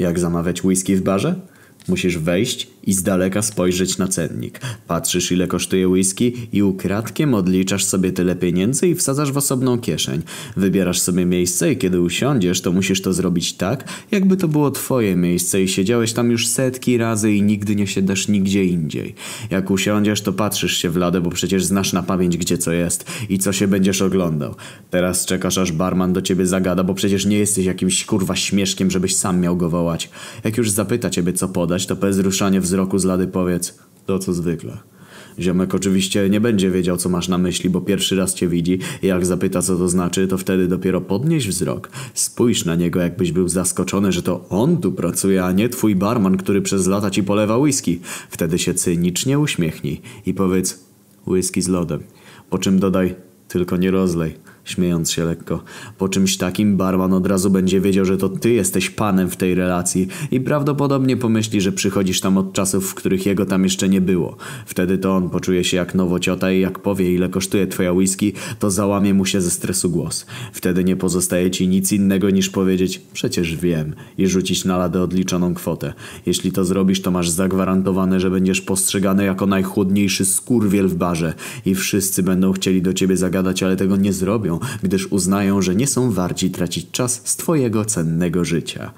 Jak zamawiać whisky w barze? Musisz wejść i z daleka spojrzeć na cennik. Patrzysz ile kosztuje whisky i ukradkiem odliczasz sobie tyle pieniędzy i wsadzasz w osobną kieszeń. Wybierasz sobie miejsce i kiedy usiądziesz, to musisz to zrobić tak, jakby to było twoje miejsce i siedziałeś tam już setki razy i nigdy nie siadasz nigdzie indziej. Jak usiądziesz, to patrzysz się w ladę, bo przecież znasz na pamięć gdzie co jest i co się będziesz oglądał. Teraz czekasz aż barman do ciebie zagada, bo przecież nie jesteś jakimś kurwa śmieszkiem, żebyś sam miał go wołać. Jak już zapyta ciebie co podać, to bez wzroku z lady powiedz to co zwykle. Ziomek oczywiście nie będzie wiedział co masz na myśli, bo pierwszy raz cię widzi i jak zapyta co to znaczy, to wtedy dopiero podnieś wzrok. Spójrz na niego jakbyś był zaskoczony, że to on tu pracuje, a nie twój barman, który przez lata ci polewa whisky. Wtedy się cynicznie uśmiechnij i powiedz whisky z lodem. Po czym dodaj tylko nie rozlej śmiejąc się lekko. Po czymś takim barman od razu będzie wiedział, że to ty jesteś panem w tej relacji i prawdopodobnie pomyśli, że przychodzisz tam od czasów, w których jego tam jeszcze nie było. Wtedy to on poczuje się jak nowociota i jak powie ile kosztuje twoja whisky, to załamie mu się ze stresu głos. Wtedy nie pozostaje ci nic innego niż powiedzieć przecież wiem i rzucić na ladę odliczoną kwotę. Jeśli to zrobisz, to masz zagwarantowane, że będziesz postrzegany jako najchłodniejszy skurwiel w barze i wszyscy będą chcieli do ciebie zagadać, ale tego nie zrobią, gdyż uznają, że nie są warci tracić czas z twojego cennego życia.